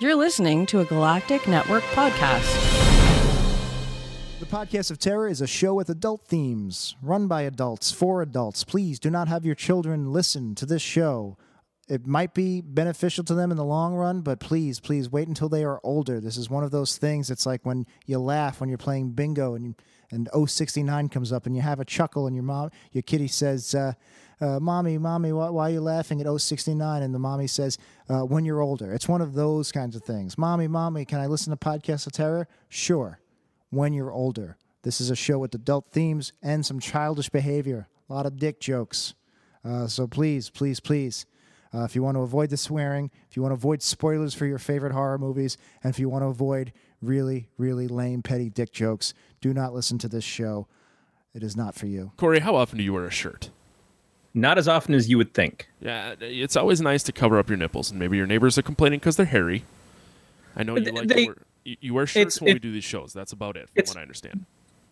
You're listening to a Galactic Network podcast. The Podcast of Terror is a show with adult themes, run by adults, for adults. Please do not have your children listen to this show. It might be beneficial to them in the long run, but please, please wait until they are older. This is one of those things. It's like when you laugh when you're playing bingo and and 069 comes up and you have a chuckle and your mom, your kitty says, uh, uh, "Mommy, mommy, why, why are you laughing at 069?" And the mommy says, uh, "When you're older." It's one of those kinds of things. Mommy, mommy, can I listen to Podcast of Terror? Sure. When you're older. This is a show with adult themes and some childish behavior. A lot of dick jokes. Uh, so please, please, please. Uh, if you want to avoid the swearing, if you want to avoid spoilers for your favorite horror movies, and if you want to avoid really, really lame, petty dick jokes, do not listen to this show. It is not for you. Corey, how often do you wear a shirt? Not as often as you would think. Yeah, it's always nice to cover up your nipples, and maybe your neighbors are complaining because they're hairy. I know you Th- like they- wear, you, wear shirts when we do these shows. That's about it, from what I understand.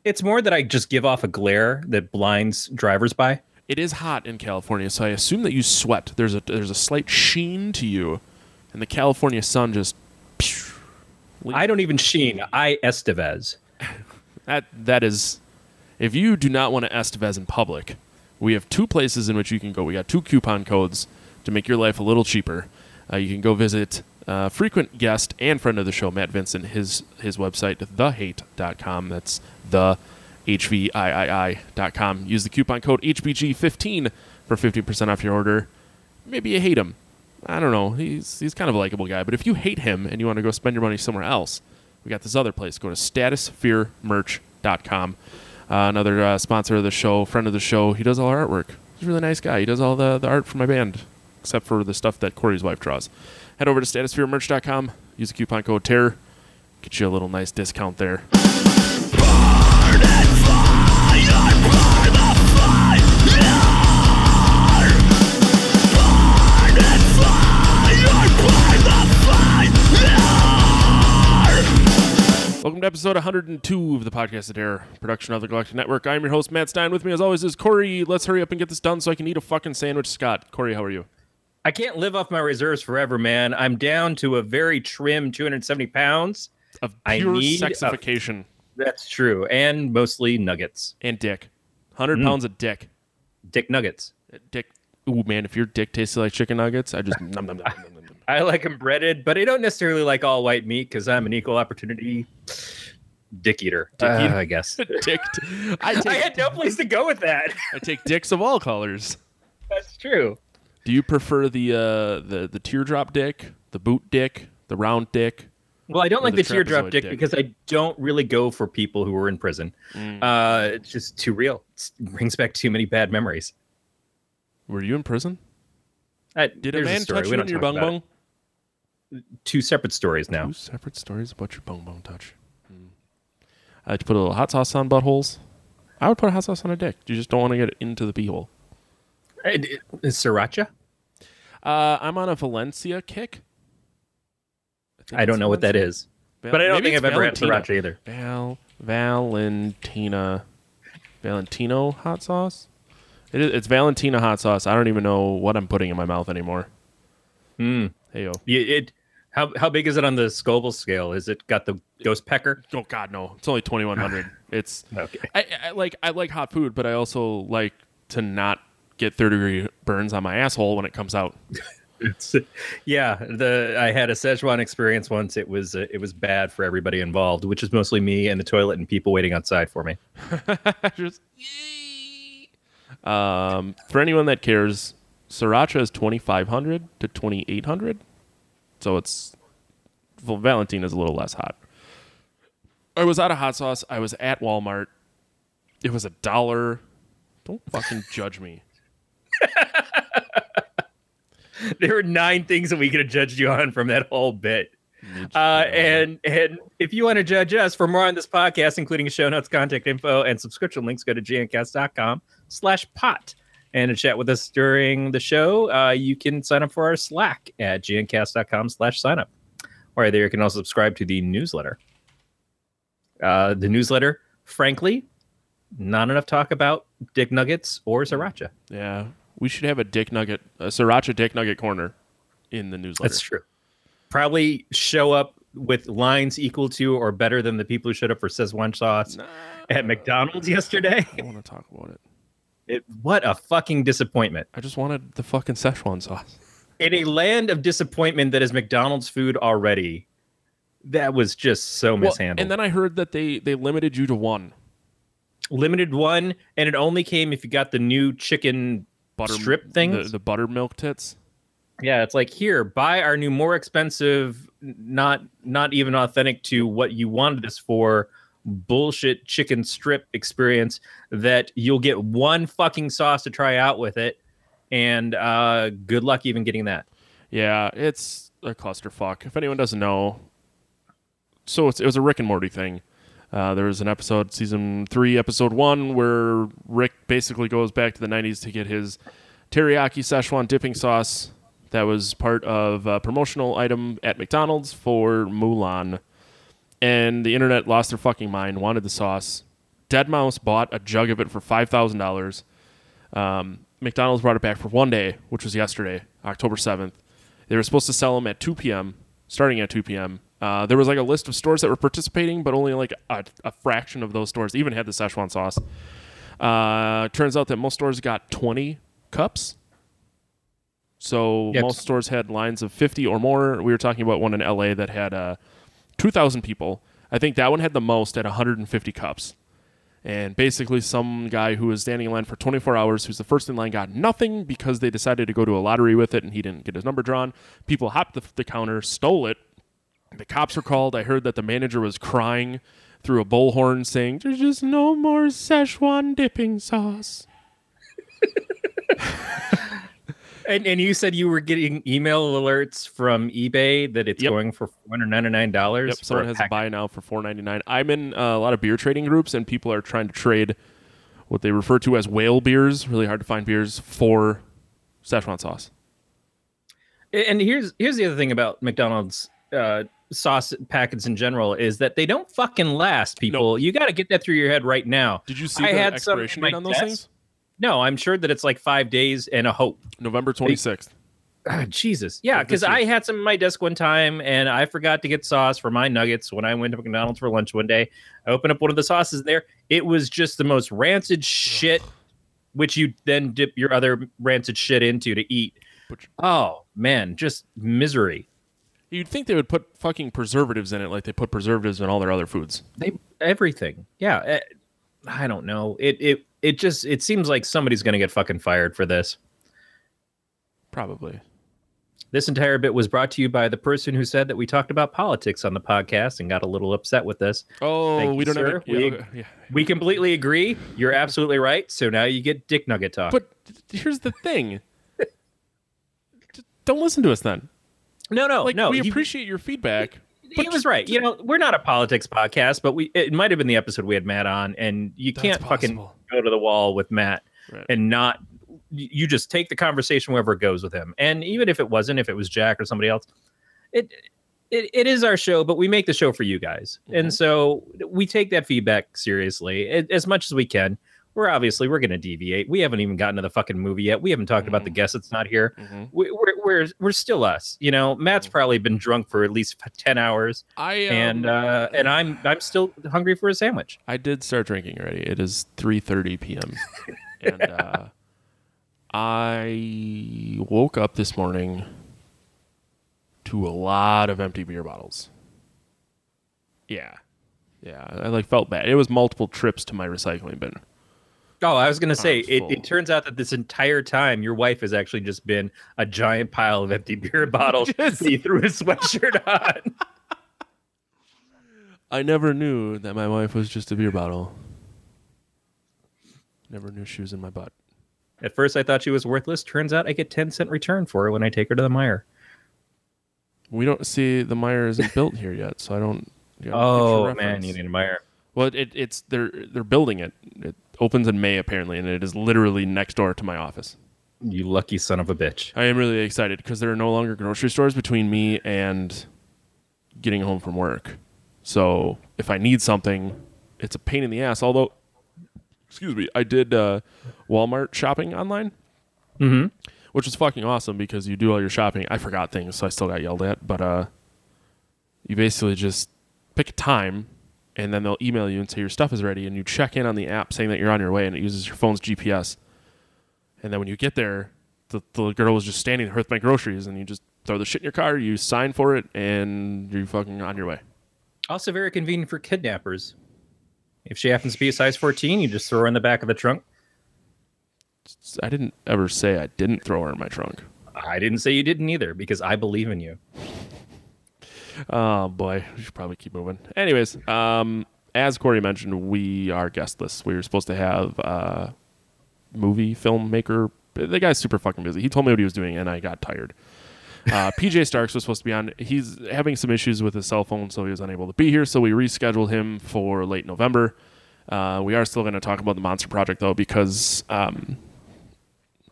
It's more that I just give off a glare that blinds drivers by. It is hot in California, so I assume that you sweat. There's a there's a slight sheen to you, and the California sun just. I don't even sheen. I Estevez. That that is, if you do not want to Estevez in public, we have two places in which you can go. We got two coupon codes to make your life a little cheaper. Uh, you can go visit uh, frequent guest and friend of the show Matt Vincent his his website thehate.com. That's the h v i i. Use the coupon code HBG15 for 50% off your order. Maybe you hate him. I don't know. He's he's kind of a likable guy, but if you hate him and you want to go spend your money somewhere else, we got this other place. Go to statusfearmerch.com. Uh, another uh, sponsor of the show, friend of the show. He does all our artwork. He's a really nice guy. He does all the, the art for my band, except for the stuff that Corey's wife draws. Head over to statusfearmerch.com. Use the coupon code TERROR. Get you a little nice discount there. Welcome to episode 102 of the Podcast of Terror, production of the Galactic Network. I'm your host, Matt Stein. With me, as always, is Corey. Let's hurry up and get this done so I can eat a fucking sandwich. Scott, Corey, how are you? I can't live off my reserves forever, man. I'm down to a very trim 270 pounds. Of I pure need a- sexification That's true. And mostly nuggets. and dick. 100 Mm. pounds of dick. Dick nuggets. Dick. Ooh, man, if your dick tasted like chicken nuggets, I just. nom, nom, nom. I like them breaded, but I don't necessarily like all white meat because I'm an equal opportunity dick eater. Dick Uh, eater. I guess. dick. I I take, had no place to go with that. I take dicks of all colors. That's true. Do you prefer the uh, the the teardrop dick, the boot dick, the round dick? Well, I don't like the the, teardrop dick, dick. because I don't really go for people who are in prison. Mm. Uh, it's just too real. It brings back too many bad memories. Were you in prison? Uh, Did a there's man story. touch We you in your talk bung about bung? Two separate stories now. Two separate stories about your bung bung touch. Hmm. I like to put a little hot sauce on buttholes. I would put hot sauce on a dick. You just don't want to get it into the pee hole. Is sriracha? Uh, I'm on a Valencia kick. think I don't know what that is, Val- but I don't maybe think I've it's ever had Valentina. sriracha either. Val Valentina Valentino hot sauce. It is, it's Valentina hot sauce. I don't even know what I'm putting in my mouth anymore. Hmm. Hey yo. It, how how big is it on the Scoville scale? Is it got the ghost pecker? Oh God, no! It's only 2100. It's Okay. I, I like I like hot food, but I also like to not get third degree burns on my asshole when it comes out. It's, yeah, the I had a Szechuan experience once. It was uh, it was bad for everybody involved, which is mostly me and the toilet and people waiting outside for me. Just, um, for anyone that cares, sriracha is 2500 to 2800, so it's well, Valentine is a little less hot. I was out of hot sauce. I was at Walmart. It was a dollar. Don't fucking judge me. there were nine things that we could have judged you on from that whole bit. Uh, and and if you want to judge us for more on this podcast, including show notes, contact info, and subscription links, go to gncast.com slash pot. And to chat with us during the show, uh, you can sign up for our Slack at gncast.com slash sign up. Or there you can also subscribe to the newsletter. Uh, the newsletter, frankly, not enough talk about dick nuggets or sriracha. Yeah, we should have a dick nugget, a sriracha dick nugget corner in the newsletter. That's true. probably show up with lines equal to or better than the people who showed up for Szechuan sauce at McDonald's yesterday. I want to talk about it. It, what a fucking disappointment. I just wanted the fucking Szechuan sauce. In a land of disappointment that is McDonald's food already, that was just so Well, mishandled. and then I heard that they they limited you to one Limited one, and it only came if you got the new chicken butter strip things. the, the buttermilk tits. Yeah, it's like here, buy our new more expensive, not not even authentic to what you wanted this for, bullshit chicken strip experience that you'll get one fucking sauce to try out with it, and uh, good luck even getting that. Yeah, it's a clusterfuck. If anyone doesn't know, so it was a Rick and Morty thing. Uh, there was an episode, season three, episode one, where Rick basically goes back to the 90s to get his teriyaki Szechuan dipping sauce that was part of a promotional item at McDonald's for Mulan. And the internet lost their fucking mind, wanted the sauce. Deadmau5 bought a jug of it for $5,000. Um, McDonald's brought it back for one day, which was yesterday, October 7th. They were supposed to sell them at 2 p.m., starting at 2 p.m. Uh, there was like a list of stores that were participating, but only like a, a fraction of those stores even had the Szechuan sauce. Uh, turns out that most stores got 20 cups. So Yep. most stores had lines of 50 or more. We were talking about one in LA that had uh, 2,000 people. I think that one had the most at 150 cups. And basically, some guy who was standing in line for 24 hours, who's the first in line, got nothing because they decided to go to a lottery with it and he didn't get his number drawn. People hopped the, the counter, stole it. The cops were called. I heard that the manager was crying through a bullhorn saying, There's just no more Szechuan dipping sauce. And and you said you were getting email alerts from eBay that it's Yep. going for four hundred ninety nine dollars. Yep, someone has a buy now for four ninety nine. I'm in uh, a lot of beer trading groups, and people are trying to trade what they refer to as whale beers, really hard to find beers, for Szechuan sauce. And here's here's the other thing about McDonald's uh, sauce packets in general is that they don't fucking last. People, you got to get that through your head right now. Did you see I the had expiration date on those desk. things? No, I'm sure that it's like five days and a hope. November twenty sixth. Ah, Jesus, yeah, because I had some in my desk one time and I forgot to get sauce for my nuggets when I went to McDonald's for lunch one day. I opened up one of the sauces there. It was just the most rancid shit, which you then dip your other rancid shit into to eat. Oh man, just misery. You'd think they would put fucking preservatives in it, like they put preservatives in all their other foods. They everything. Yeah, eh, I don't know. It it it just it seems like somebody's gonna get fucking fired for this. Probably. This entire bit was brought to you by the person who said that we talked about politics on the podcast and got a little upset with this. Oh, Thank we you, don't sir. have. A, yeah, We- yeah. We completely agree. You're absolutely right. So now you get dick nugget talk. But here's the thing. Don't listen to us then. no, no, Like no. we appreciate your feedback. He was right. You know, we're not a politics podcast, but we it might have been the episode we had Matt on, and you can't fucking go to the wall with Matt Right. and not. You just take the conversation wherever it goes with him, and even if it wasn't, if it was Jack or somebody else, it. It, it is our show, but we make the show for you guys, and Mhm. so we take that feedback seriously as much as we can. We're obviously we're going to deviate. We haven't even gotten to the fucking movie yet. We haven't talked about the Mhm. guest that's not here Mhm. we- we're we're we're still us. You know, Matt's probably been drunk for at least ten hours, I um, and uh, and I'm I'm still hungry for a sandwich. I did start drinking already. It is 3:30 p.m. and uh, I woke up this morning to a lot of empty beer bottles. Yeah, yeah. I like felt bad. It was multiple trips to my recycling bin. Oh, I was gonna oh, say it, it turns out that this entire time your wife has actually just been a giant pile of empty beer bottles. Just- that you threw his sweatshirt on. I never knew that my wife was just a beer bottle. Never knew she was in my butt. At first, I thought she was worthless. Turns out I get ten cent return for her when I take her to the Meijer. We don't see the Meijer isn't built here yet, so I don't. you know, Oh man, you need a Meijer. Well, it, it's they're they're building it. It opens in May apparently, and it is literally next door to my office. You lucky son of a bitch. I am really excited because there are no longer grocery stores between me and getting home from work. So if I need something, it's a pain in the ass. Although, excuse me, I did uh, Walmart shopping online, Mm-hmm. which was fucking awesome because you do all your shopping. I forgot things, so I still got yelled at. But uh, You basically just pick a time, and then they'll email you and say your stuff is ready, and you check in on the app saying that you're on your way, and it uses your phone's GPS. And then when you get there, the, the girl was just standing there with my groceries, and you just throw the shit in your car, you sign for it, and you're fucking on your way. Also, very convenient for kidnappers. If she happens to be a size 14, you just throw her in the back of the trunk. I didn't ever say I didn't throw her in my trunk. I didn't say you didn't either because I believe in you. Oh boy, we should probably keep moving. Anyways, um, as Corey mentioned, we are guestless. We were supposed to have uh, movie filmmaker. The guy's super fucking busy. He told me what he was doing, and I got tired. Uh, PJ Starks was supposed to be on. He's having some issues with his cell phone, so he was unable to be here. So we rescheduled him for late November. Uh, we are still going to talk about the Monster Project though, because um,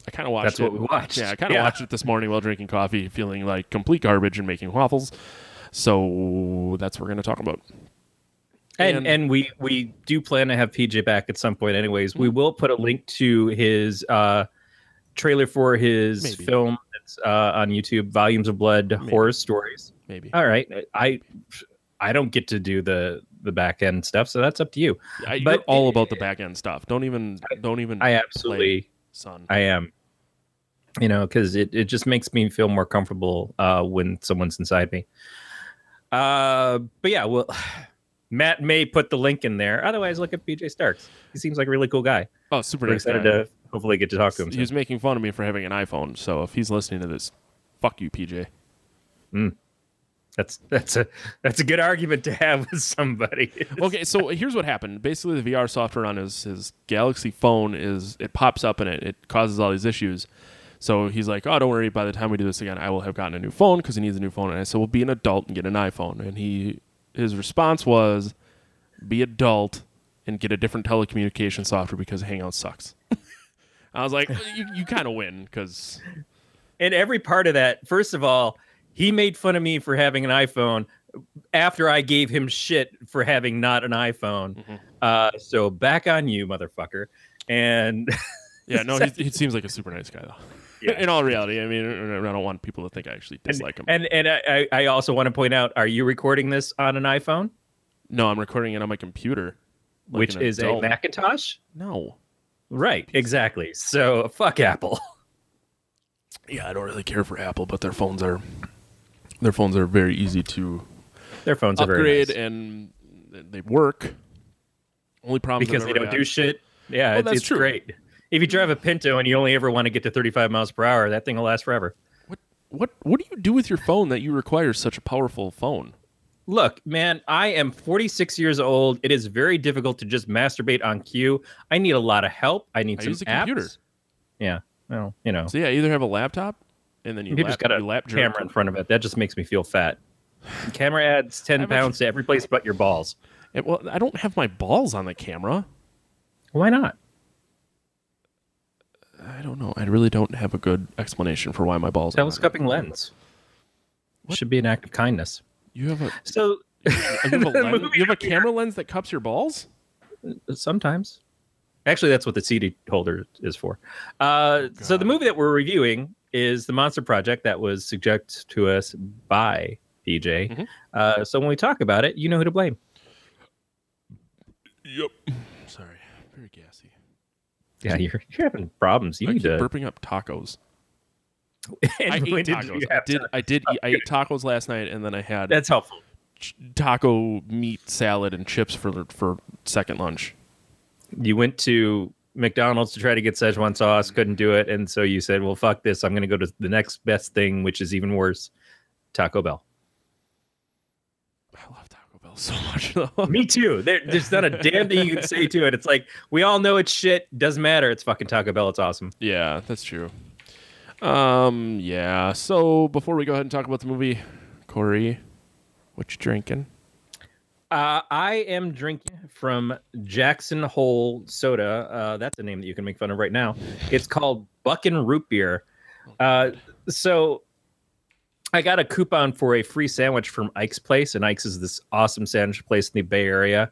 I kind of watched That's it. what we watched. Yeah, I kind of Yeah. watched it this morning while drinking coffee, feeling like complete garbage and making waffles. So that's what we're going to talk about. And And- and we we do plan to have PJ back at some point. Anyways, we will put a link to his uh, trailer for his Maybe. film that's uh, on YouTube, Volumes of Blood Horror Stories. Maybe. All right, I I don't get to do the the back end stuff, so that's up to you. I, you're but- all about the back end stuff. Don't even. Don't even. I absolutely son. I am. You know, because it, it just makes me feel more comfortable uh, when someone's inside me. Uh, but yeah, well, Matt may put the link in there. Otherwise, look at PJ Starks. He seems like a really cool guy. oh, super We're nice excited guy. to hopefully get to talk to him. He soon. was making fun of me for having an iPhone. So if he's listening to this, fuck you, PJ. That's that's a that's a good argument to have with somebody. okay, so here's what happened. Basically, the VR software on his his Galaxy phone is it pops up and it it causes all these issues. So he's like, "Oh, don't worry. By the time we do this again, I will have gotten a new phone because he needs a new phone." And I said, "Well, be an adult and get an iPhone." And he his response was, "Be adult and get a different telecommunication software because Hangout sucks." I was like, "You you kind of win because and every part of that, first of all, he made fun of me for having an iPhone after I gave him shit for having not an iPhone. Mhm. Uh, so back on you, motherfucker. And yeah, no, he, he seems like a super nice guy though." Yeah. In all reality, I mean, I don't want people to think I actually dislike him. and and I, I also want to point out: Are you recording this on an iPhone, No, I'm recording it on my computer. like which is adult. a Macintosh? No. Right, exactly. So fuck Apple. Yeah, I don't really care for Apple, but their phones are their phones are very easy to Their phones are very upgrade nice. and they work. Only problem because they don't do shit. Yeah, Well, it's, that's it's true. great. If you drive a Pinto and you only ever want to get to 35 miles per hour, that thing will last forever. What what what do you do with your phone that you require such a powerful phone? Look, man, I am 46 years old. It is very difficult to just masturbate on cue. I need a lot of help. I need I some use a apps. computer. Yeah, well, you know, So yeah, either have a laptop and then you, you lap, just got a you lap jerk. camera in front of it. That just makes me feel fat. The camera adds 10 pounds to every place but your balls. And, well, I don't have my balls on the camera. Why not? I don't know. I really don't have a good explanation for why my balls are on it. Telescoping lens. Should be an act of kindness. You have a So you have a, lens, you have a camera lens that cups your balls? sometimes. Actually, that's what the CD holder is for. Uh, so the movie that we're reviewing is the Monster Project that was suggested to us by PJ. Mhm. Uh, so when we talk about it, you know who to blame. Yep. Sorry. Very gassy. Yeah, you're, you're having problems. You I need keep to. burping up tacos. I ate did tacos. I did. I did. Eat, I ate tacos last night, and then I had That's helpful. ch- taco meat salad and chips for for second lunch. You went to McDonald's to try to get Szechuan sauce, couldn't do it, and so you said, "Well, fuck this. I'm going to go to the next best thing, which is even worse, Taco Bell." I love Taco Bell so much, though. Me too. There, there's not a damn thing you can say to it. It's like we all know it's shit. Doesn't matter. It's fucking Taco Bell. It's awesome. yeah, that's true. Um. Yeah. So before we go ahead and talk about the movie, Corey, what you drinking? Uh, I am drinking from Jackson Hole Soda. Uh, that's a name that you can make fun of right now. It's called Buckin Root Beer. Uh, so I got a coupon for a free sandwich from Ike's Place, and Ike's is this awesome sandwich place in the Bay Area.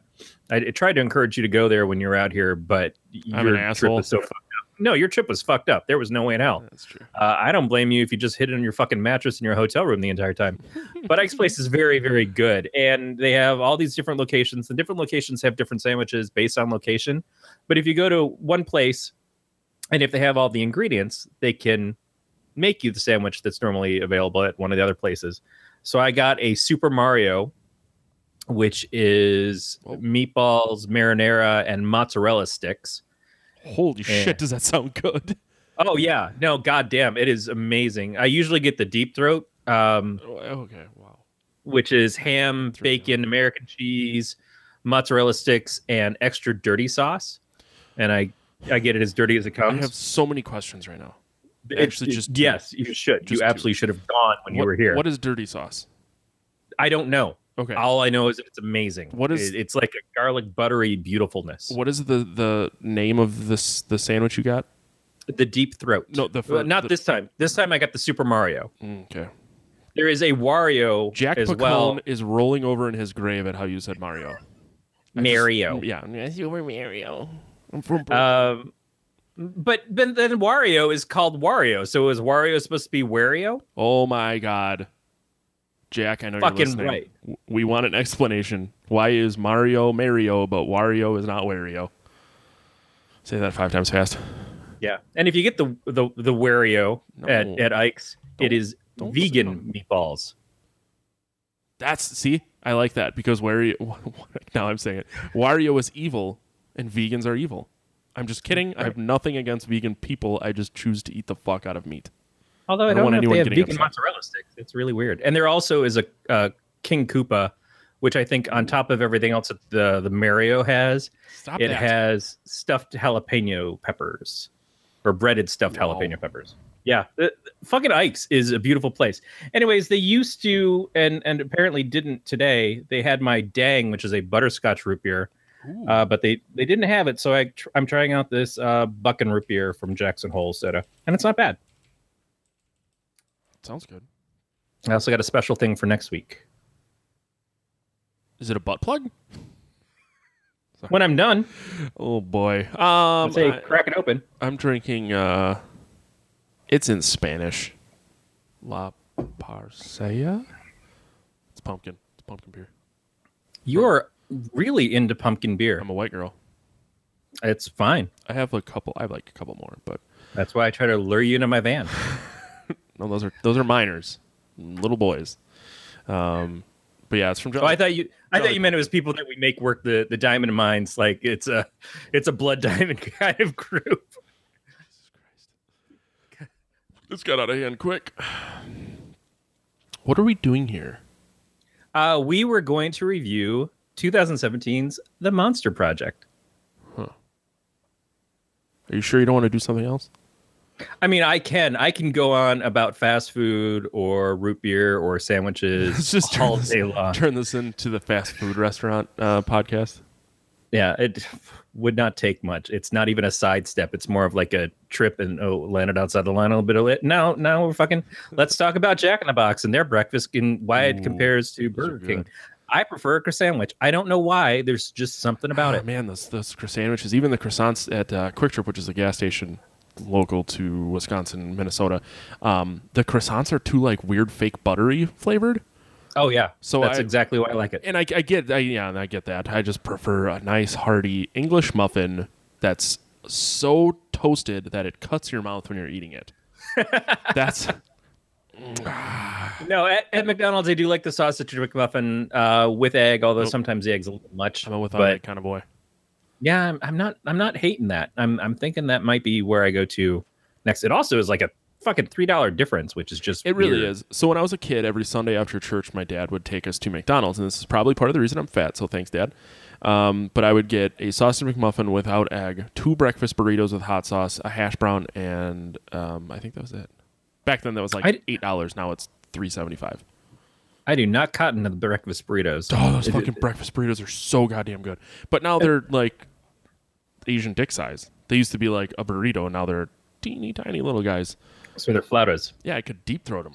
I, I tried to encourage you to go there when you're out here, but I'm your an trip asshole. was so fucked up. no, your trip was fucked up. There was no way in hell. That's true. Uh, I don't blame you if you just hid it on your fucking mattress in your hotel room the entire time. but Ike's Place is very, very good. And they have all these different locations. The different locations have different sandwiches based on location. But if you go to one place and if they have all the ingredients, they can make you the sandwich that's normally available at one of the other places. So I got a Super Mario, which is Whoa. meatballs, marinara, and mozzarella sticks. Holy Yeah. shit, does that sound good? Oh yeah, no, goddamn, it is amazing. I usually get the deep throat, um, Oh, Okay, wow. which is ham, bacon, American cheese, mozzarella sticks, and extra dirty sauce. And I, I get it as dirty as it comes. I have so many questions right now. It's- actually it- just two. yes, you should. Just you two. absolutely should have gone when you were here. What is dirty sauce? I don't know. Okay. All I know is it's amazing. What is- It- it's like a garlic buttery beautifulness. What is the the name of this the sandwich you got? The deep throat. No, the Well, not the- this time. This time I got the Super Mario. Mm, Okay. There is a Wario Jack as Pacone well. is rolling over in his grave at how you said Mario. I just- Mario. yeah, yes, you were Mario. I'm from Brooklyn. Um, but then, then Wario is called Wario. So is Wario supposed to be Wario? oh my god. Jack, I know Fucking you're listening. right. We want an explanation. Why is Mario Mario, but Wario is not Wario? Say that five times fast. Yeah. And if you get the the the Wario No. at at Ike's, it Don't- is don't vegan meatballs. That's see, I like that because Wario. Now I'm saying it. Wario is evil, and vegans are evil. I'm just kidding. I have nothing against vegan people. I just choose to eat the fuck out of meat. Although I, I don't don't, want know if anyone they have getting vegan upset. mozzarella sticks. It's really weird. And there also is a uh, King Koopa, which I think on top of everything else that the the Mario has, Stop it that. has stuffed jalapeno peppers or breaded stuffed Wow. jalapeno peppers. Yeah, the, the- fucking Ike's is a beautiful place. Anyways, they used to and and apparently didn't today. They had my Dang, which is a butterscotch root beer, Ooh, uh, but they they didn't have it. So I tr- I'm trying out this uh, and root beer from Jackson Hole soda, and it's not bad. sounds good. I also got a special thing for next week. Is it a butt plug? When I'm done, Oh boy. Um, say I, crack it open. I'm drinking. Uh, it's in Spanish. La Parcela. It's pumpkin. It's pumpkin beer. You're really into pumpkin beer. I'm a white girl. It's fine. I have a couple. I have like a couple more, but That's why I try to lure you into my van. no, those are those are minors, little boys. Um, but yeah, it's from. Oh, I thought you. I thought you meant it was people that we make work the the diamond mines. Like it's a, it's a blood diamond kind of group. This got out of hand quick. What are we doing here? Uh, we were going to review 2017's The Monster Project. Are you sure you don't want to do something else? I mean, I can I can go on about fast food or root beer or sandwiches Let's just all turn this, day long. turn this into the fast food restaurant uh, podcast. Yeah, it would not take much. It's not even a sidestep. It's more of like a trip and oh, landed outside the line a little bit of it. Now, now we're fucking. Let's talk about Jack in the Box and their breakfast and why Ooh, it compares to Burger King. I prefer a croissant sandwich. I don't know why. There's just something about Oh, it. man, those those croissant sandwiches, even the croissants at uh, Kwik Trip, which is a gas station local to Wisconsin, Minnesota. Um, the croissants are too like weird, fake buttery flavored. Oh yeah, So that's I- exactly why I like it. And I, I get, I, yeah, I get that. I just prefer a nice, hearty English muffin that's so toasted that it cuts your mouth when you're eating it. that's No, at, at McDonald's I do like the sausage McMuffin uh, with egg, although Nope. sometimes the egg's a little much. I'm a without but kind of boy. yeah, I'm, I'm not. I'm not hating that. I'm. I'm thinking that might be where I go to next. It also is like a fucking three dollar difference, which is just It really is. So when I was a kid, every Sunday after church, my dad would take us to McDonald's, and this is probably part of the reason I'm fat. So thanks, Dad. Um, but I would get a sausage McMuffin without egg, two breakfast burritos with hot sauce, a hash brown, and um, I think that was it. Back then, that was like I- eight dollars. Now it's three seventy five. I do not cotton to the breakfast burritos. Oh, those It- fucking breakfast burritos are so goddamn good. But now they're like Asian dick size. They used to be like a burrito, and now they're teeny tiny little guys. so they're flautas. Yeah, I could deep throat them.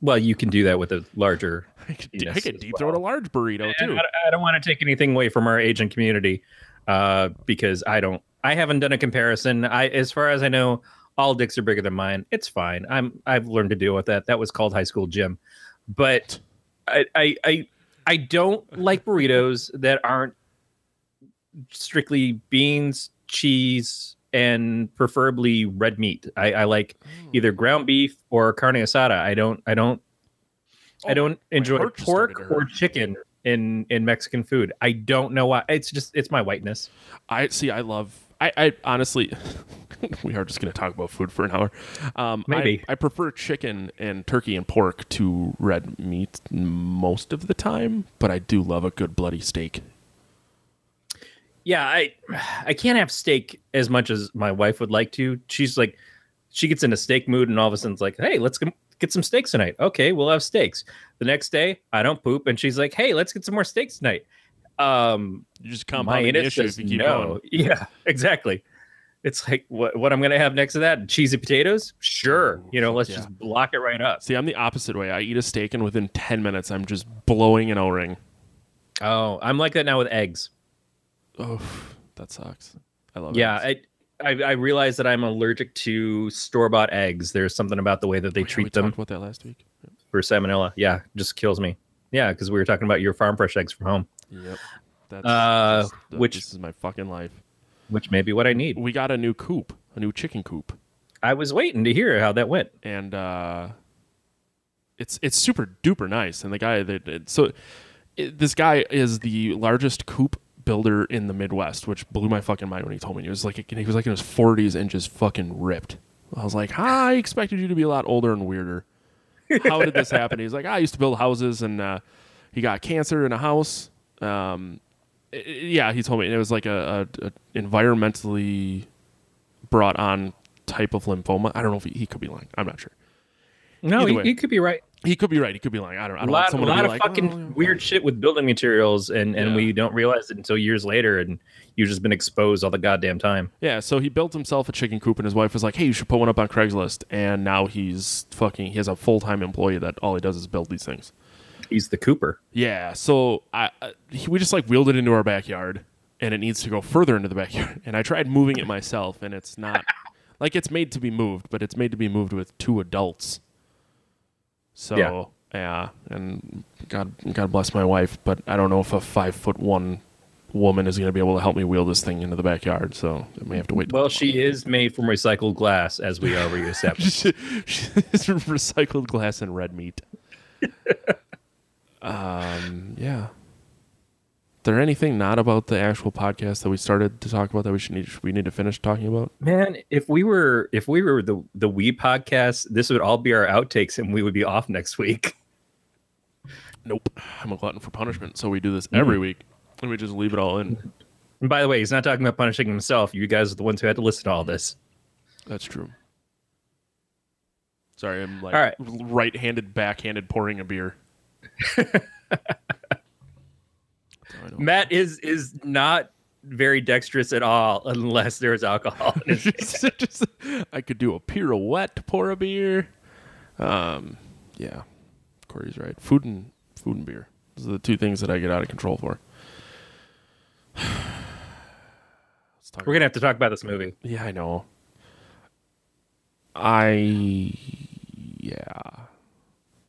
Well, you can do that with a larger. I could, I could deep throat a large burrito And too. I, I don't want to take anything away from our Asian community uh, because I don't. I haven't done a comparison. I, as far as I know, all dicks are bigger than mine. It's fine. I'm I've learned to deal with that. That was called high school gym. But I I I, I don't like burritos that aren't strictly beans, cheese, and preferably red meat. I, I like hmm. either ground beef or carne asada. I don't I don't I Oh, don't enjoy pork or chicken in in Mexican food. I don't know why. It's just it's my whiteness. I see. I love. I, I honestly, we are just going to talk about food for an hour. Um, I- Maybe. I, prefer chicken and turkey and pork to red meat most of the time, but I do love a good bloody steak. Yeah, I I can't have steak as much as my wife would like to. She's like, she gets in a steak mood, and all of a sudden it's like, hey, let's get some steaks tonight. Okay, we'll have steaks. The next day, I don't poop, and she's like, hey, let's get some more steaks tonight. Um, You just compound the issue if you keep no. going. Yeah, exactly. It's like what what I'm gonna have next to that? Cheesy potatoes? Sure. You know, let's yeah. just block it right up. See, I'm the opposite way. I eat a steak, and within ten minutes, I'm just blowing an O-ring. Oh, I'm like that now with eggs. Oh, that sucks. I love it. Yeah, it. I, I I realize that I'm allergic to store bought eggs. There's something about the way that they Oh, yeah, treat them talked about that last week. for salmonella. Yeah, just kills me. Yeah, because we were talking about your farm fresh eggs from home, Yep. That's Uh, just which- this is my fucking life. which may be what I need. We got a new coop, a new chicken coop. I was waiting to hear how that went. and uh, it's it's super duper nice. And the guy that that- so it, this guy is the largest coop builder in the Midwest, which blew my fucking mind when he told me. He was like he was like in his forties and just fucking ripped. I was like, "Hi, I expected you to be a lot older and weirder. How did this happen? He's like, I used to build houses, and uh, he got cancer in a house. Um, yeah, he told me it was like a, a, a environmentally brought on type of lymphoma. I don't know if he, he could be lying. I'm not sure. No, he, you could be right. He could be right. He could be lying. I don't. I A don't want lot, a lot of like, fucking "Oh, weird shit with building materials, and and Yeah. we don't realize it until years later, and you've just been exposed all the goddamn time. Yeah, so he built himself a chicken coop, and his wife was like, "Hey, you should put one up on Craigslist." And now he's fucking. He has a full time employee that all he does is build these things. He's the Cooper. Yeah, so I, I he, we just like wheeled it into our backyard, and it needs to go further into the backyard. And I tried moving it myself, and it's not like it's made to be moved, but it's made to be moved with two adults. So Yeah. yeah, and God, God bless my wife, but I don't know if a five foot one woman is going to be able to help me wheel this thing into the backyard. So I may have to wait. Well, she is made from recycled glass, as we already established. She's from recycled glass and red meat. um, yeah. There anything not about the actual podcast that we started to talk about that we should need we need to finish talking about? Man, if we were if we were the the we podcast, this would all be our outtakes, and we would be off next week. Nope. I'm a glutton for punishment, so we do this every week, and we just leave it all in. And by the way, he's not talking about punishing himself. You guys are the ones who had to listen to all this. That's true. Sorry, I'm like All right. right-handed, backhanded pouring a beer. That's how I know. Matt is is not very dexterous at all unless there is alcohol. In his just, just- I could do a pirouette to pour a beer. Um, yeah, Corey's right. Food and food and beer. Those are the two things that I get out of control for. Let's talk. We're gonna have to talk about this movie. yeah, I know. I yeah.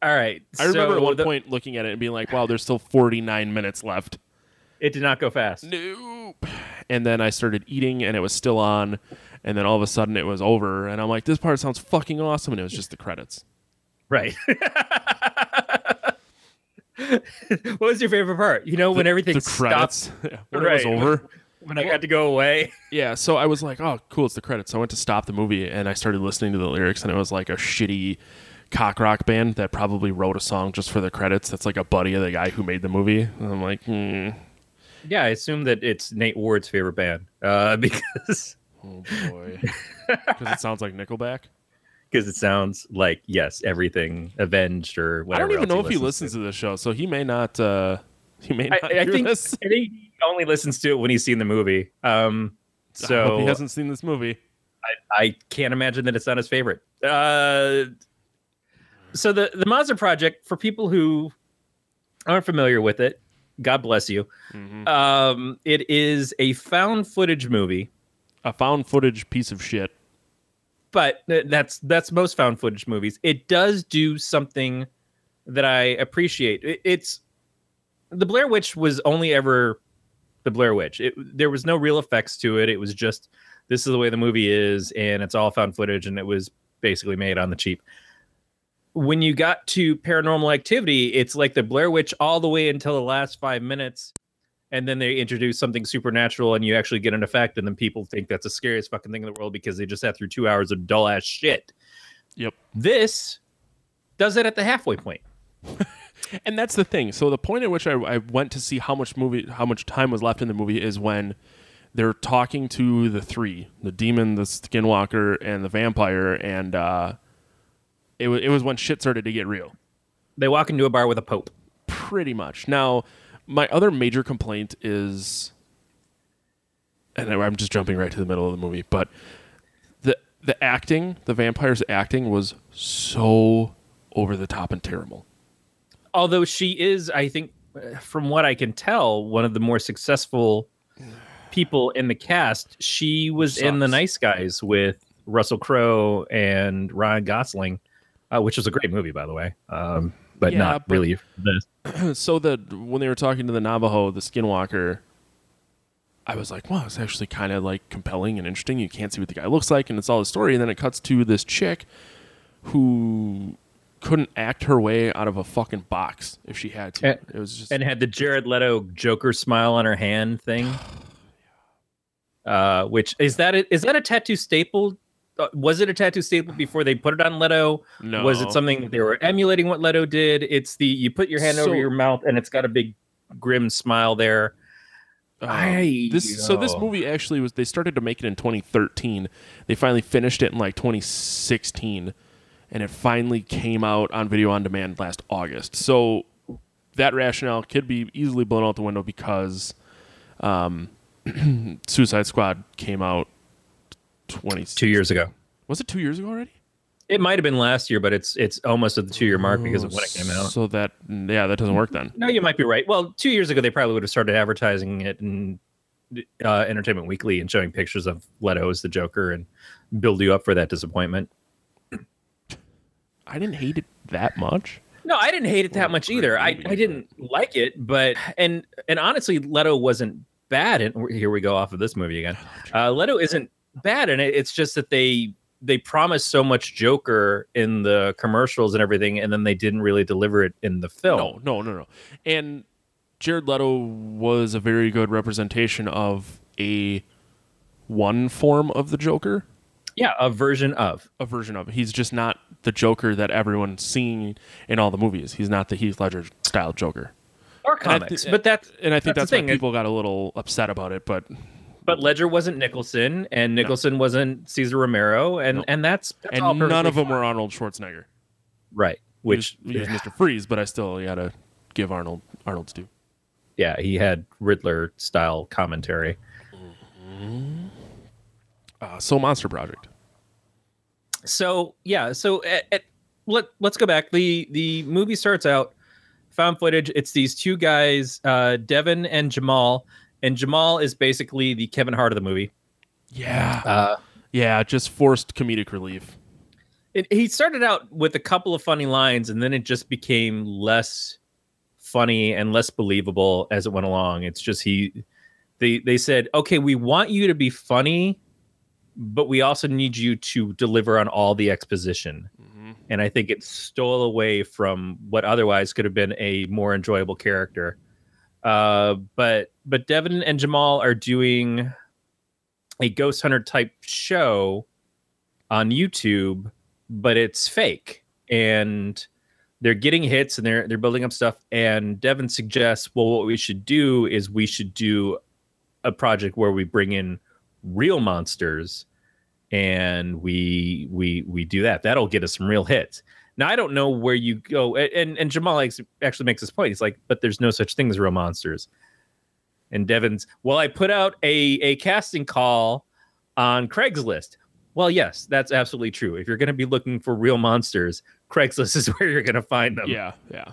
All right. I remember so at one the- point looking at it and being like, "Wow, there's still 49 minutes left." it did not go fast. Nope. And then I started eating, and it was still on, and then all of a sudden it was over, and I'm like, "This part sounds fucking awesome," and it was just the credits. Right. what was your favorite part? You know, when everything the credits Yeah, when it was over. when I got to go away. Yeah, so I was like, "Oh, cool, it's the credits." So I went to stop the movie, and I started listening to the lyrics, and it was like a shitty cock rock band that probably wrote a song just for the credits. That's like a buddy of the guy who made the movie, and I'm like, hmm. Yeah, I assume that it's Nate Ward's favorite band uh, because "Oh boy," because it sounds like Nickelback. because it sounds like yes, everything Avenged or whatever. I don't even know if he listens to this show, so he may not. uh He may I, not I hear think this. I think he only listens to it when he's seen the movie. Um, I hope so he hasn't seen this movie. I can't imagine that it's not his favorite. Uh, so the the Monster Project for people who aren't familiar with it, God bless you. Mhm. Um, it is a found footage movie a found footage piece of shit. but that's that's most found footage movies. It does do something that I appreciate. It, it's the Blair Witch was only ever the Blair Witch. It, there was no real effects to it. It was just this is the way the movie is, and it's all found footage, and it was basically made on the cheap. When you got to Paranormal Activity, it's like the Blair Witch all the way until the last five minutes, and then they introduce something supernatural, and you actually get an effect, and then people think that's the scariest fucking thing in the world because they just sat through two hours of dull ass shit. Yep. This does it at the halfway point. And that's the thing. So the point at which I, I went to see how much movie, how much time was left in the movie is when they're talking to the three, the demon, the skinwalker, and the vampire, and uh, it was it was when shit started to get real. They walk into a bar with a pope. Pretty much. Now, my other major complaint is, and I'm just jumping right to the middle of the movie, but the the acting, the vampire's acting was so over the top and terrible. Although she is, I think, from what I can tell, one of the more successful people in the cast. She was in The Nice Guys with Russell Crowe and Ryan Gosling, uh, which is a great movie, by the way. Um, but Yeah, not but- really this. so the when they were talking to the Navajo, the Skinwalker, I was like, wow, it's actually kind of like compelling and interesting. You can't see what the guy looks like, and it's all the story. And then it cuts to this chick who couldn't act her way out of a fucking box if she had to. And- it was just and had the Jared Leto Joker smile on her hand thing. Uh, which is that a, is that a tattoo staple? Uh, was it a tattoo staple before they put it on Leto? no. Was it something that they were emulating what Leto did? It's the you put your hand So- over your mouth and it's got a big grim smile there. Um, I- this so this movie actually was they started to make it in 2013. They finally finished it in like 2016 and it finally came out on video on demand last August. So that rationale could be easily blown out the window because um, Suicide Squad came out 20 Two years ago. Was it 2 years ago already? It might have been last year, but it's it's almost at the two year mark because of when it came out. So that yeah, that doesn't work then. No, you might be right. Well, two years ago they probably would have started advertising it in uh, Entertainment Weekly and showing pictures of Leto as the Joker and build you up for that disappointment. I didn't hate it that much. No, I didn't hate it that much either. I, I didn't like it, but and and honestly, Leto wasn't bad. And here we go off of this movie again. Uh, Leto isn't bad in it. It's just that they they promised so much Joker in the commercials and everything, and then they didn't really deliver it in the film. No, no, no, no. And Jared Leto was a very good representation of a one form of the Joker, Yeah, a version of. a version of. He's just not the Joker that everyone's seeing in all the movies. He's not the Heath Ledger style Joker. Or comics, thi- but that's And I think That's that's, the why thing. people got a little upset about it. But but Ledger wasn't Nicholson, and Nicholson wasn't Cesar Romero, and No. and that's, that's all and none of them fine. were Arnold Schwarzenegger. right. He Which was, he was Mr. Freeze, but I still got to give Arnold Arnold's due. yeah, he had Riddler style commentary. Uh, Soul Monster Project. So yeah, so at, at, let let's go back. the The movie starts out found footage. It's these two guys, uh, Devin and Jamal, and Jamal is basically the Kevin Hart of the movie. Yeah, Uh, yeah, just forced comedic relief. it, he started out with a couple of funny lines, and then it just became less funny and less believable as it went along. It's just he. They they said, okay, we want you to be funny, but we also need you to deliver on all the exposition. Mhm. and I think it stole away from what otherwise could have been a more enjoyable character. Uh, but but Devin and Jamal are doing a ghost hunter type show on YouTube, but it's fake, and they're getting hits and they're they're building up stuff. And Devin suggests, well, what we should do is we should do a project where we bring in real monsters and we we we do that. That'll get us some real hits now i don't know where you go and and jamal actually makes this point he's like but there's no such thing as real monsters and devin's well i put out a a casting call on craigslist well yes that's absolutely true if you're going to be looking for real monsters craigslist is where you're going to find them Yeah, yeah.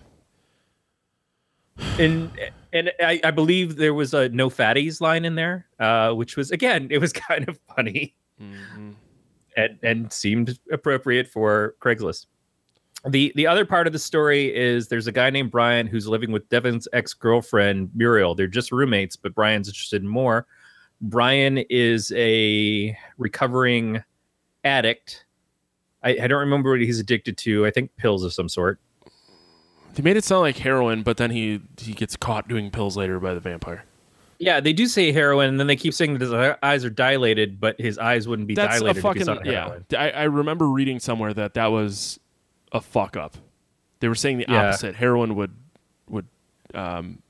and And I, I believe there was a no fatties line in there, uh, which was again, it was kind of funny Mhm. and, and seemed appropriate for Craigslist. The the other part of the story is there's a guy named Brian who's living with Devin's ex girlfriend Muriel. They're just roommates, but Brian's interested in more. Brian is a recovering addict. I, I don't remember what he's addicted to. I think pills of some sort. They made it sound like heroin, but then he he gets caught doing pills later by the vampire. Yeah, they do say heroin, and then they keep saying that his eyes are dilated, but his eyes wouldn't be That's a dilated if fucking yeah. I, I remember reading somewhere that that was a fuck up. They were saying the Yeah. opposite. Heroin would would um,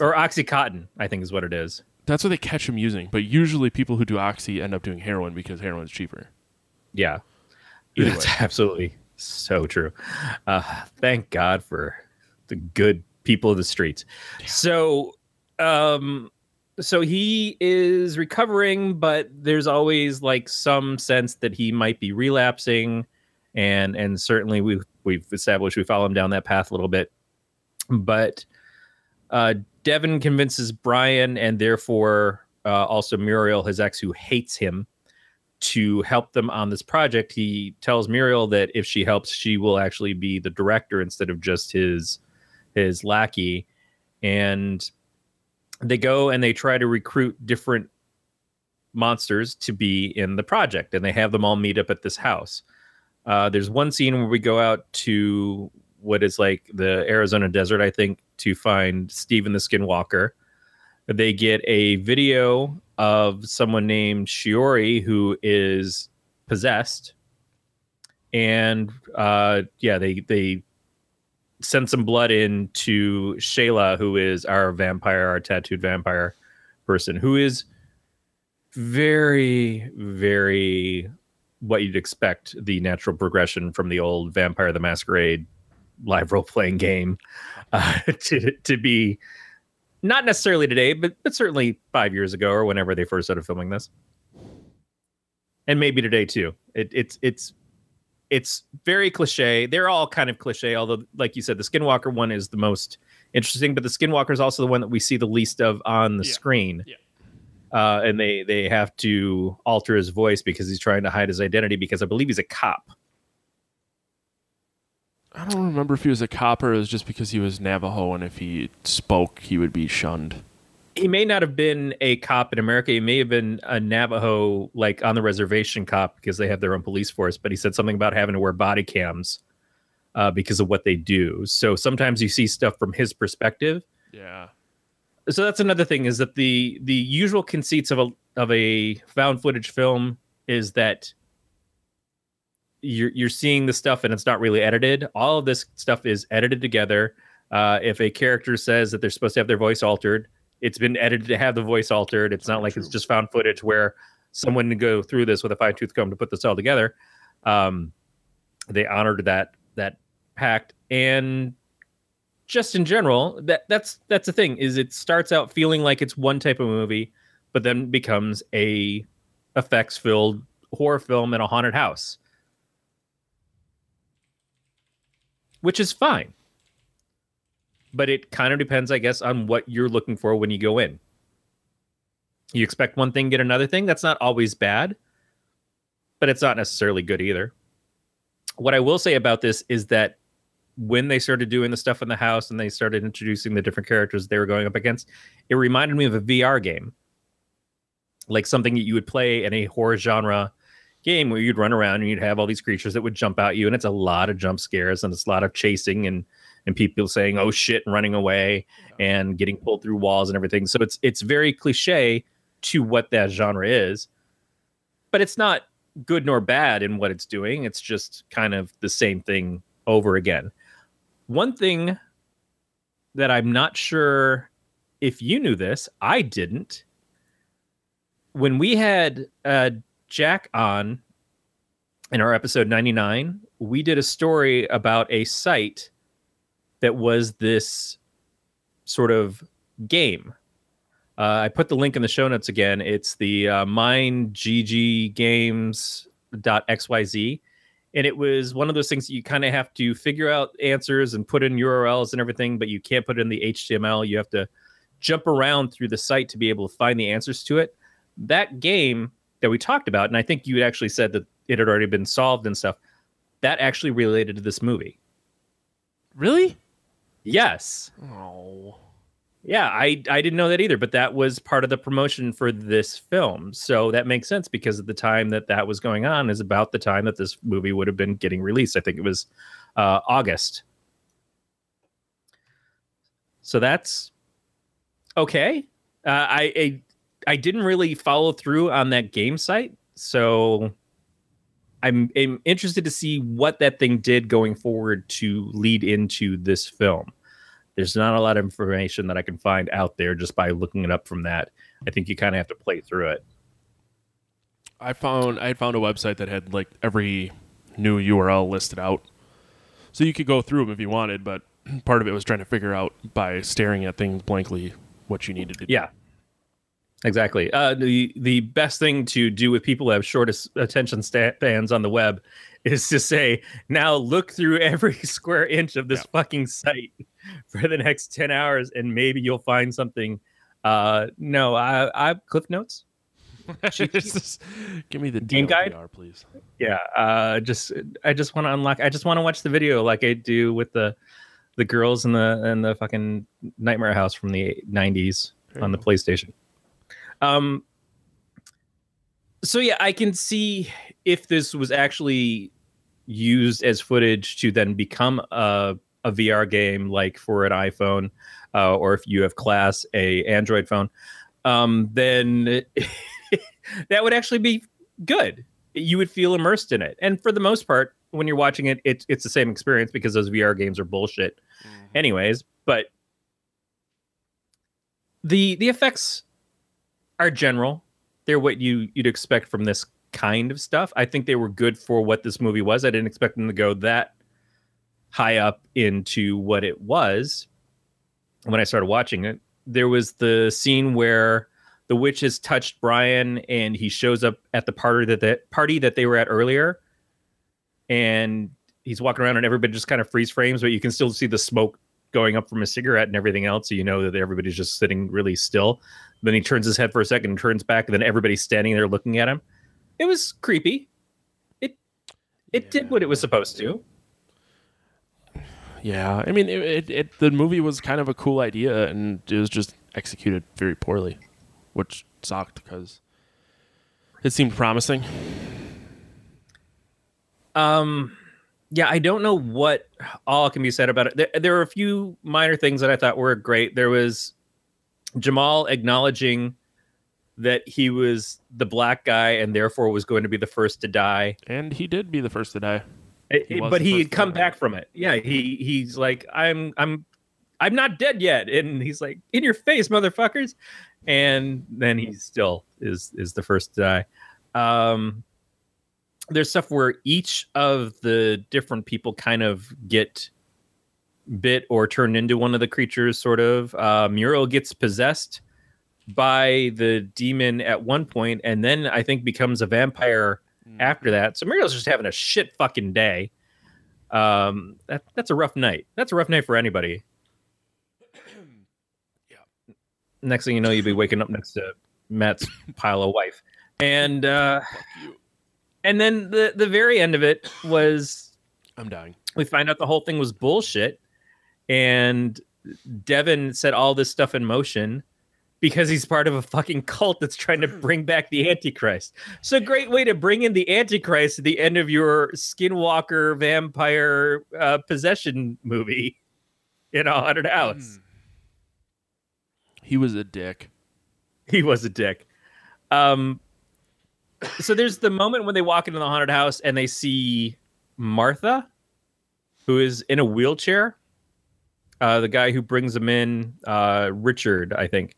Or oxycontin, I think is what it is. that's what they catch him using. But usually people who do oxy end up doing heroin because heroin's cheaper. Yeah. Either That's way. absolutely so true. Uh, thank God for the good people of the streets. So, um, so he is recovering, but there's always like some sense that he might be relapsing, and and certainly we've we've established we follow him down that path a little bit, but uh, Devin convinces Brian and therefore uh, also Muriel, his ex, who hates him, to help them on this project. He tells Muriel that if she helps, she will actually be the director instead of just his his lackey. And they go and they try to recruit different monsters to be in the project, and they have them all meet up at this house. Uh, there's one scene where we go out to what is like the Arizona desert, I think, to find Steven the Skinwalker. They get a video of someone named Shiori who is possessed, and uh, yeah, they they send some blood in to Shayla, who is our vampire, our tattooed vampire person, who is very, very what you'd expect the natural progression from the old Vampire the Masquerade live role playing game uh, to to be not necessarily today, but but certainly five years ago or whenever they first started filming this, and maybe today too. It, it's it's it's very cliche. They're all kind of cliche, although, like you said, the Skinwalker one is the most interesting. But the Skinwalker is also the one that we see the least of on the Yeah. screen. Yeah. Uh, and they they have to alter his voice because he's trying to hide his identity because I believe he's a cop. I don't remember if he was a cop or it was just because he was Navajo and if he spoke, he would be shunned. he may not have been a cop in America. He may have been a Navajo, like on the reservation cop, because they have their own police force. But he said something about having to wear body cams uh, because of what they do. So sometimes you see stuff from his perspective. Yeah. So that's another thing is that the the usual conceits of a of a found footage film is that you're you're seeing the stuff and it's not really edited. All of this stuff is edited together. Uh, if a character says that they're supposed to have their voice altered, it's been edited to have the voice altered. It's not like it's just found footage where someone would go through this with a fine tooth comb to put this all together. Um, they honored that that pact and just in general that that's that's the thing is it starts out feeling like it's one type of movie but then becomes a effects filled horror film in a haunted house. Which is fine. But it kind of depends i guess on what you're looking for when you go in. You expect one thing get another thing that's not always bad but it's not necessarily good either. What i will say about this is that when they started doing the stuff in the house and they started introducing the different characters they were going up against, it reminded me of a VR game. Like something that you would play in a horror genre game where you'd run around and you'd have all these creatures that would jump at you and it's a lot of jump scares and it's a lot of chasing and and people saying oh shit and running away and getting pulled through walls and everything. So it's it's very cliche to what that genre is. But it's not good nor bad in what it's doing. It's just kind of the same thing over again. One thing that I'm not sure if you knew this, I didn't. When we had uh, Jack on in our episode 99, we did a story about a site that was this sort of game. Uh, I put the link in the show notes again. It's the uh, mindgggames.xyz and it was one of those things that you kind of have to figure out answers and put in URLs and everything, but you can't put it in the HTML. You have to jump around through the site to be able to find the answers to it. That game that we talked about, and I think you had actually said that it had already been solved and stuff, that actually related to this movie. Really? Yes. Oh. Yeah, I I didn't know that either, but that was part of the promotion for this film. So that makes sense because at the time that that was going on is about the time that this movie would have been getting released. I think it was uh, August. So that's okay. Uh, I, I I didn't really follow through on that game site, so I'm, I'm interested to see what that thing did going forward to lead into this film. There's not a lot of information that I can find out there just by looking it up from that. I think you kind of have to play through it. I found I found a website that had like every new URL listed out, so you could go through them if you wanted. But part of it was trying to figure out by staring at things blankly what you needed to do. Exactly. Uh, the the best thing to do with people who have shortest attention spans on the web is to say, now look through every square inch of this Yeah. fucking site for the next ten hours, and maybe you'll find something. Uh, no, I I Cliff Notes. Just give me the Game guide? DLPR, please. yeah uh just i just want to unlock i just want to watch the video like i do with the the girls in the in the fucking nightmare house from the 90s on the playstation um so yeah i can see if this was actually used as footage to then become a, a vr game like for an iphone uh, or if you have class a android phone um then that would actually be good you would feel immersed in it. And for the most part, when you're watching it, it's it's the same experience because those VR games are bullshit, anyways. But the the effects are general. They're what you you'd expect from this kind of stuff. I think they were good for what this movie was. I didn't expect them to go that high up into what it was when I started watching it. There was the scene where the witch has touched Brian and he shows up at the party that that party that they were at earlier and he's walking around and everybody just kind of freeze frames but you can still see the smoke going up from a cigarette and everything else so you know that everybody's just sitting really still. Then he turns his head for a second and turns back and then everybody's standing there looking at him. It was creepy. It it did what it was supposed to. Yeah, I mean, it, it, it the movie was kind of a cool idea, and it was just executed very poorly, which sucked because it seemed promising. Um, yeah, I don't know what all can be said about it. There, there were a few minor things that I thought were great. There was Jamal acknowledging that he was the black guy and therefore was going to be the first to die. And he did be the first to die. It- He but he had come die. back from it. Yeah, he he's like, I'm I'm I'm not dead yet, and he's like, in your face, motherfuckers. And then he still is is the first to die. Um, there's stuff where each of the different people kind of get bit or turned into one of the creatures. Sort of. Uh, Muriel gets possessed by the demon at one point, and then I think becomes a vampire after that. So Muriel's just having a shit fucking day. Um, that, that's a rough night. That's a rough night for anybody. Yeah. Next thing you know, you'll be waking up next to Matt's pile of wife, and uh. And then the the very end of it was I'm dying. we find out the whole thing was bullshit, and Devin set all this stuff in motion because he's part of a fucking cult that's trying to bring back the Antichrist. So great way to bring in the Antichrist at the end of your Skinwalker vampire uh, possession movie in a haunted house. He was a dick. He was a dick. Um, so there's the moment when they walk into the haunted house and they see Martha, who is in a wheelchair. Uh, the guy who brings them in, uh, Richard, I think,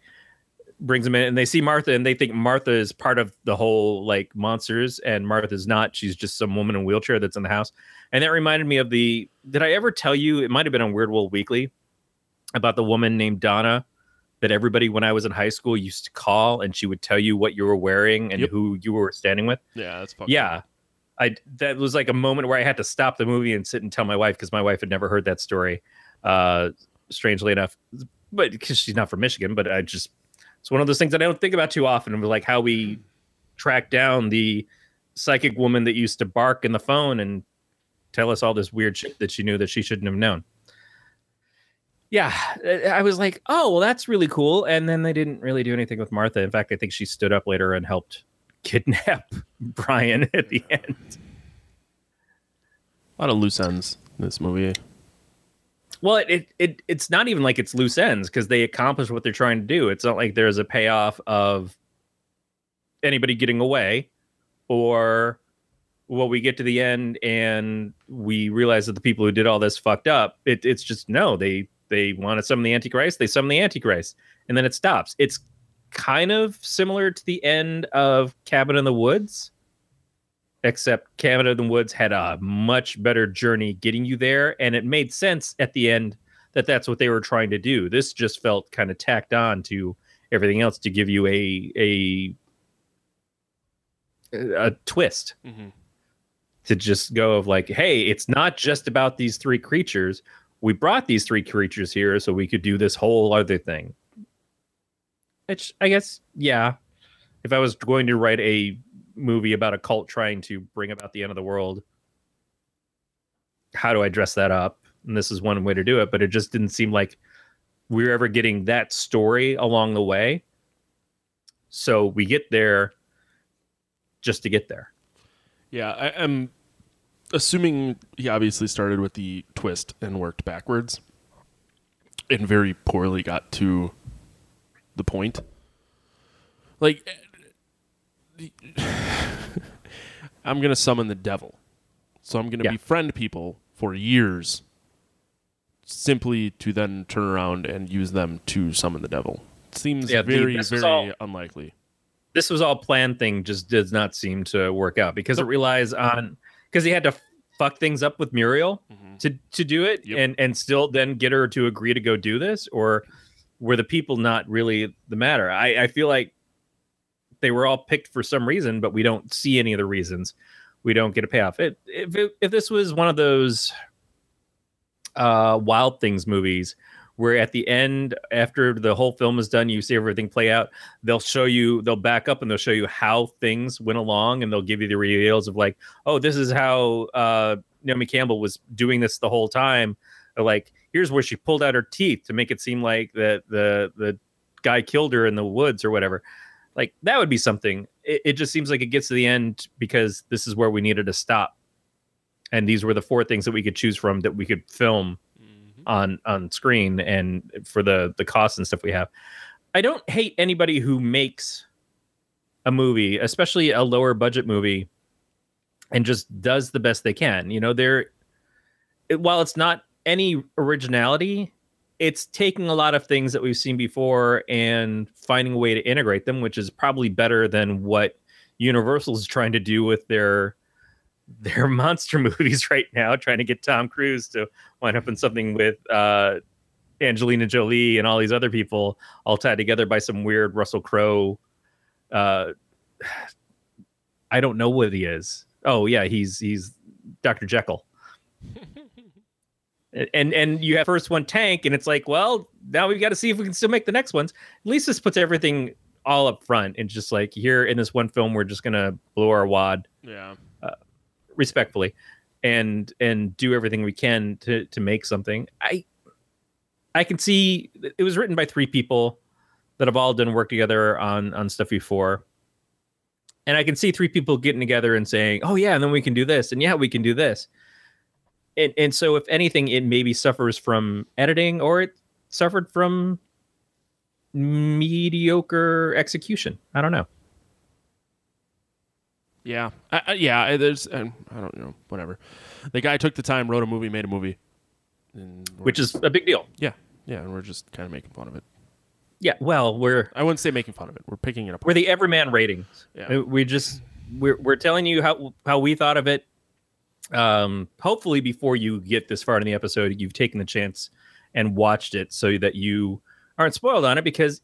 brings them in, and they see Martha, and they think Martha is part of the whole like monsters, and Martha's not. She's just some woman in a wheelchair that's in the house. And that reminded me of the. Did I ever tell you? It might have been on Weird World Weekly about the woman named Donna that everybody when I was in high school used to call, and she would tell you what you were wearing and Yep. who you were standing with. Yeah, that's fucked Yeah. I that was like a moment where I had to stop the movie and sit and tell my wife because my wife had never heard that story. Uh, strangely enough, but because she's not from Michigan, but I just it's one of those things that I don't think about too often. Like how we track down the psychic woman that used to bark in the phone and tell us all this weird shit that she knew that she shouldn't have known. Yeah, eh, I was like, oh, well, that's really cool. And then they didn't really do anything with Martha. In fact, I think she stood up later and helped kidnap Brian at the end. A lot of loose ends in this movie. Well, it, it, it it's not even like it's loose ends because they accomplish what they're trying to do. It's not like there's a payoff of anybody getting away or well we get to the end and we realize that the people who did all this fucked up it, it's just no they they want to summon the antichrist they summon the antichrist and then it stops it's kind of similar to the end of cabin in the woods except cabin in the woods had a much better journey getting you there and it made sense at the end that that's what they were trying to do this just felt kind of tacked on to everything else to give you a a a twist Mm-hmm. to just go of like, hey, it's not just about these three creatures. We brought these three creatures here so we could do this whole other thing. Which I guess, yeah. If I was going to write a movie about a cult trying to bring about the end of the world, how do I dress that up? And this is one way to do it, but it just didn't seem like we were ever getting that story along the way. So we get there just to get there. Yeah, I, I'm assuming he obviously started with the twist and worked backwards, and very poorly got to the point. Like, eh, I'm gonna summon the devil, so I'm gonna Yeah. befriend people for years, simply to then turn around and use them to summon the devil. Seems Yeah, very, very all- unlikely. this was all planned thing just does not seem to work out because it relies on because he had to fuck things up with Muriel Mhm. to to do it Yep. and and still then get her to agree to go do this or were the people not really the matter I I feel like they were all picked for some reason but we don't see any of the reasons we don't get a payoff it, if it, if this was one of those uh wild things movies where at the end after the whole film is done you see everything play out they'll show you they'll back up and they'll show you how things went along and they'll give you the reveals of like oh this is how uh naomi campbell was doing this the whole time. Or like here's where she pulled out her teeth to make it seem like that the the guy killed her in the woods or whatever. Like that would be something. It, it just seems like it gets to the end because this is where we needed to stop. And these were the four things that we could choose from that we could film on on screen and for the the costs and stuff we have. I don't hate anybody who makes a movie, especially a lower budget movie, and just does the best they can. You know, they're it, while it's not any originality, it's taking a lot of things that we've seen before and finding a way to integrate them, which is probably better than what Universal is trying to do with their their monster movies right now, trying to get Tom Cruise to wind up in something with uh, Angelina Jolie and all these other people all tied together by some weird Russell Crowe. Uh, I don't know what he is. Oh yeah, he's he's Dr. Jekyll. and and you have first one tank, and it's like, well, now we've got to see if we can still make the next ones. At least this puts everything all up front and just like here in this one film, we're just gonna blow our wad Yeah. Respectfully and and do everything we can to to make something. I i can see it was written by three people that have all done work together on on stuff before. And i can see three people getting together and saying oh yeah and then we can do this and yeah we can do this. And and so if anything it maybe suffers from editing or it suffered from mediocre execution. I don't know Yeah, I, I, yeah. There's, um, I don't know, whatever. The guy took the time, wrote a movie, made a movie, which is a big deal yeah, yeah. And we're just kind of making fun of it. yeah well we're I wouldn't say making fun of it. We're picking it up. we're the everyman ratings. Yeah. Uh, We just we're we're telling you how how we thought of it. Um, hopefully, before you get this far in the episode, you've taken the chance and watched it so that you aren't spoiled on it because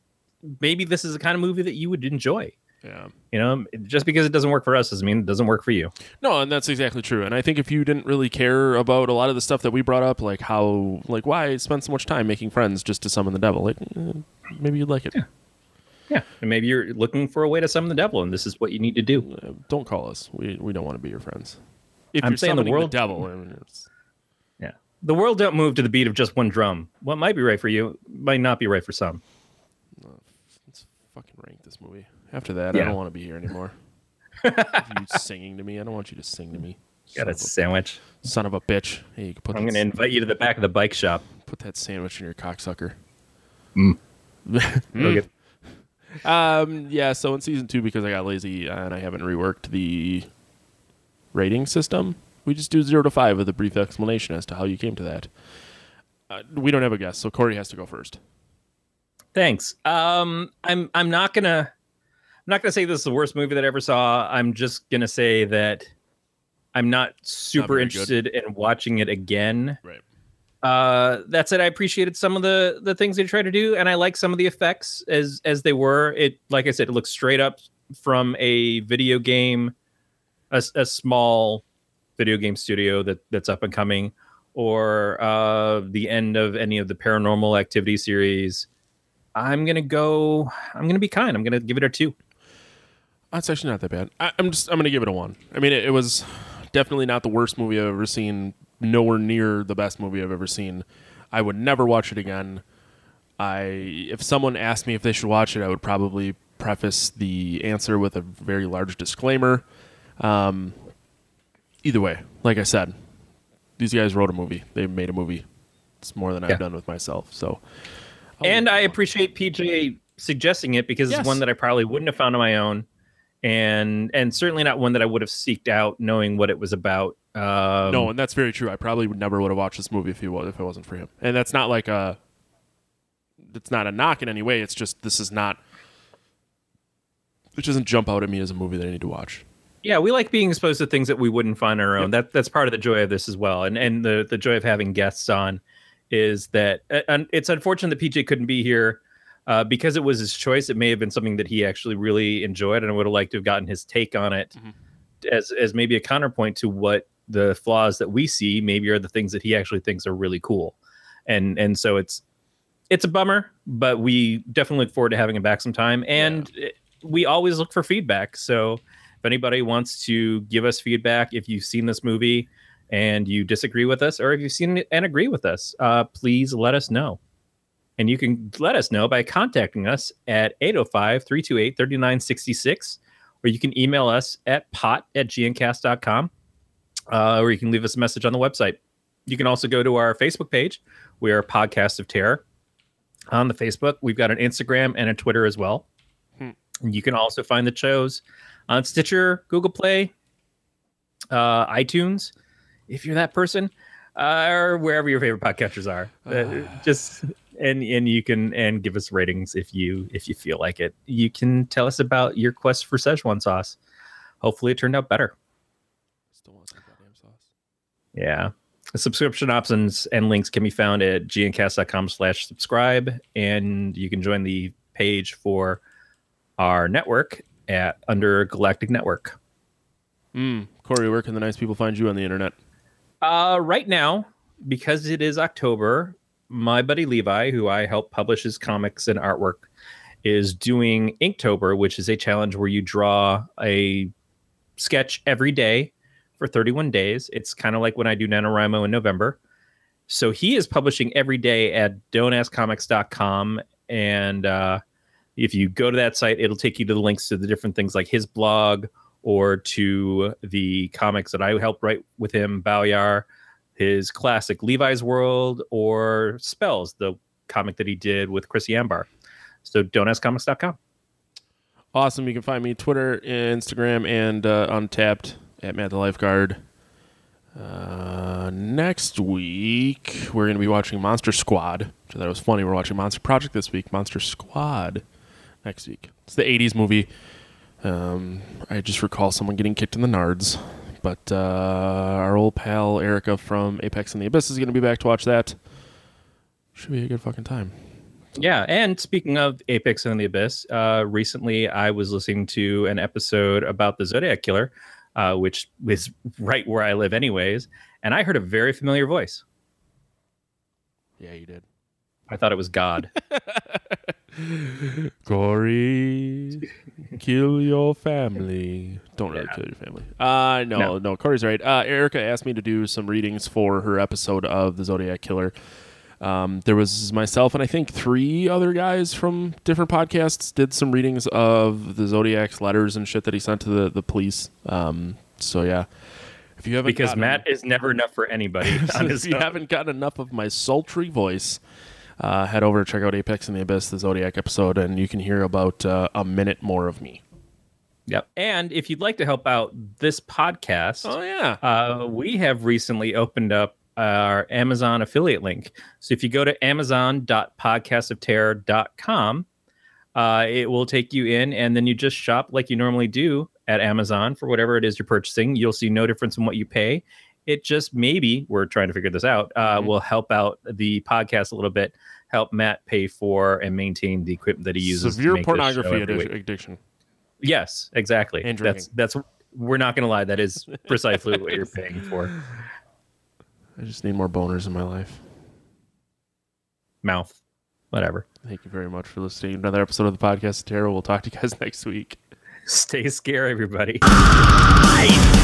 maybe this is the kind of movie that you would enjoy. Yeah. You know, just because it doesn't work for us doesn't mean it doesn't work for you. No, and that's exactly true. And I think if you didn't really care about a lot of the stuff that we brought up, like how, like why spend so much time making friends just to summon the devil, like, eh, maybe you'd like it. Yeah, and maybe you're looking for a way to summon the devil, and this is what you need to do. Uh, don't call us. We we don't want to be your friends. If I'm you're saying the world- devil, I mean, Yeah, the world don't move to the beat of just one drum. What might be right for you might not be right for some. let's fucking rank this movie. After that, Yeah. I don't want to be here anymore. you singing to me. I don't want you to sing to me. Got a a, sandwich. son of a bitch. Hey, you can put I'm going to invite you to the back of the bike shop. put that sandwich in your cocksucker. Mm. Okay. Um, yeah, so in season two, because I got lazy and I haven't reworked the rating system, we just do zero to five with a brief explanation as to how you came to that. Uh, we don't have a guest, so Corey has to go first. Thanks. Um, I'm I'm not gonna I'm not gonna say this is the worst movie that I ever saw. I'm just gonna say that I'm not super good. interested in watching it again. Right. Uh, that said, I appreciated some of the the things they tried to do, and I like some of the effects as as they were. It, like I said, it looks straight up from a video game, a, a small video game studio that that's up and coming, or uh, the end of any of the Paranormal Activity series. I'm gonna go. I'm gonna be kind. I'm gonna give it a two. That's actually not that bad. I, I'm just I'm gonna give it a one. I mean, it, it was definitely not the worst movie I've ever seen. Nowhere near the best movie I've ever seen. I would never watch it again. I if someone asked me if they should watch it, I would probably preface the answer with a very large disclaimer. Um, either way, like I said, these guys wrote a movie. They made a movie. It's more than Yeah. I've done with myself. So, I'll and I appreciate PJ suggesting it because Yes. it's one that I probably wouldn't have found on my own, and and certainly not one that I would have seeked out knowing what it was about. Um, no, and that's very true. I probably would never would have watched this movie if he was if it wasn't for him. And that's not like a it's not a knock in any way. It's just this is not it doesn't jump out at me as a movie that I need to watch. yeah, we like being exposed to things that we wouldn't find on our own. That that's part of the joy of this as well, and and the the joy of having guests on is that uh, and it's unfortunate that PJ couldn't be here. Uh, because it was his choice, it may have been something that he actually really enjoyed, and I would have liked to have gotten his take on it Mhm. as as maybe a counterpoint to what the flaws that we see maybe are the things that he actually thinks are really cool, and and so it's it's a bummer, but we definitely look forward to having him back sometime, and it- we always look for feedback. So if anybody wants to give us feedback, if you've seen this movie and you disagree with us, or if you've seen it and agree with us, uh, please let us know. And you can let us know by contacting us at 805 328 3966, or you can email us at pot at gncast.com, uh, or you can leave us a message on the website. You can also go to our Facebook page. We are Podcast of Terror on the Facebook. We've got an Instagram and a Twitter as well. Hmm. And you can also find the shows on Stitcher, Google Play, uh, iTunes, if you're that person, uh, or wherever your favorite podcatchers are. Uh, just and and you can and give us ratings if you if you feel like it. You can tell us about your quest for Szechuan sauce. Hopefully, it turned out better. Still want some goddamn sauce. Yeah. The subscription options and links can be found at gncast.com slash subscribe. And you can join the page for our network at under Galactic Network. Mm. Corey, where can the nice people find you on the internet? Uh, right now, because it is October, my buddy Levi, who I help publish his comics and artwork, is doing Inktober, which is a challenge where you draw a sketch every day for 31 days. It's kind of like when I do NaNoWriMo in November. So he is publishing every day at don'taskcomics.com. And uh, if you go to that site, it'll take you to the links to the different things like his blog or to the comics that I helped write with him, Balyar, his classic Levi's World, or Spells, the comic that he did with Chris Ambar. So don'taskcomics.com. Awesome. You can find me Twitter, Instagram, and uh, Untappd at Matt the Lifeguard. Uh, next week we're going to be watching Monster Squad. Which I thought was funny. We're watching Monster Project this week. Monster Squad next week. It's the '80s movie. Um, I just recall someone getting kicked in the nards, but uh, our old pal Erica from Apex and the Abyss is going to be back to watch that. Should be a good fucking time. Yeah, and speaking of Apex and the Abyss, uh, recently I was listening to an episode about the Zodiac Killer, uh, which is right where I live, anyways, and I heard a very familiar voice. Yeah, you did. I thought it was God. Corey, kill your family. Don't really Yeah. kill your family. Uh, no, No. no, Corey's right. Uh, Erica asked me to do some readings for her episode of the Zodiac Killer. Um, there was myself and I think three other guys from different podcasts did some readings of the Zodiac's letters and shit that he sent to the, the police. Um, so yeah, if you haven't because gotten- Matt is never enough for anybody if you own. haven't gotten enough of my sultry voice, uh, head over to check out Apex in the Abyss, the Zodiac episode, and you can hear about uh, a minute more of me. Yep. And if you'd like to help out this podcast, Oh yeah, uh, we have recently opened up our Amazon affiliate link. So if you go to amazon.podcastofterror.com, uh, it will take you in, and then you just shop like you normally do at Amazon for whatever it is you're purchasing. You'll see no difference in what you pay. It just maybe we're trying to figure this out. Uh, Mhm. Will help out the podcast a little bit. Help Matt pay for and maintain the equipment that he uses. to severe make pornography every addic- week. addiction. Yes, exactly. And that's that's. We're not going to lie. That is precisely what you're paying for. I just need more boners in my life. Mouth, whatever. Thank you very much for listening to another episode of the podcast, Terror. We'll talk to you guys next week. Stay scared, everybody. Life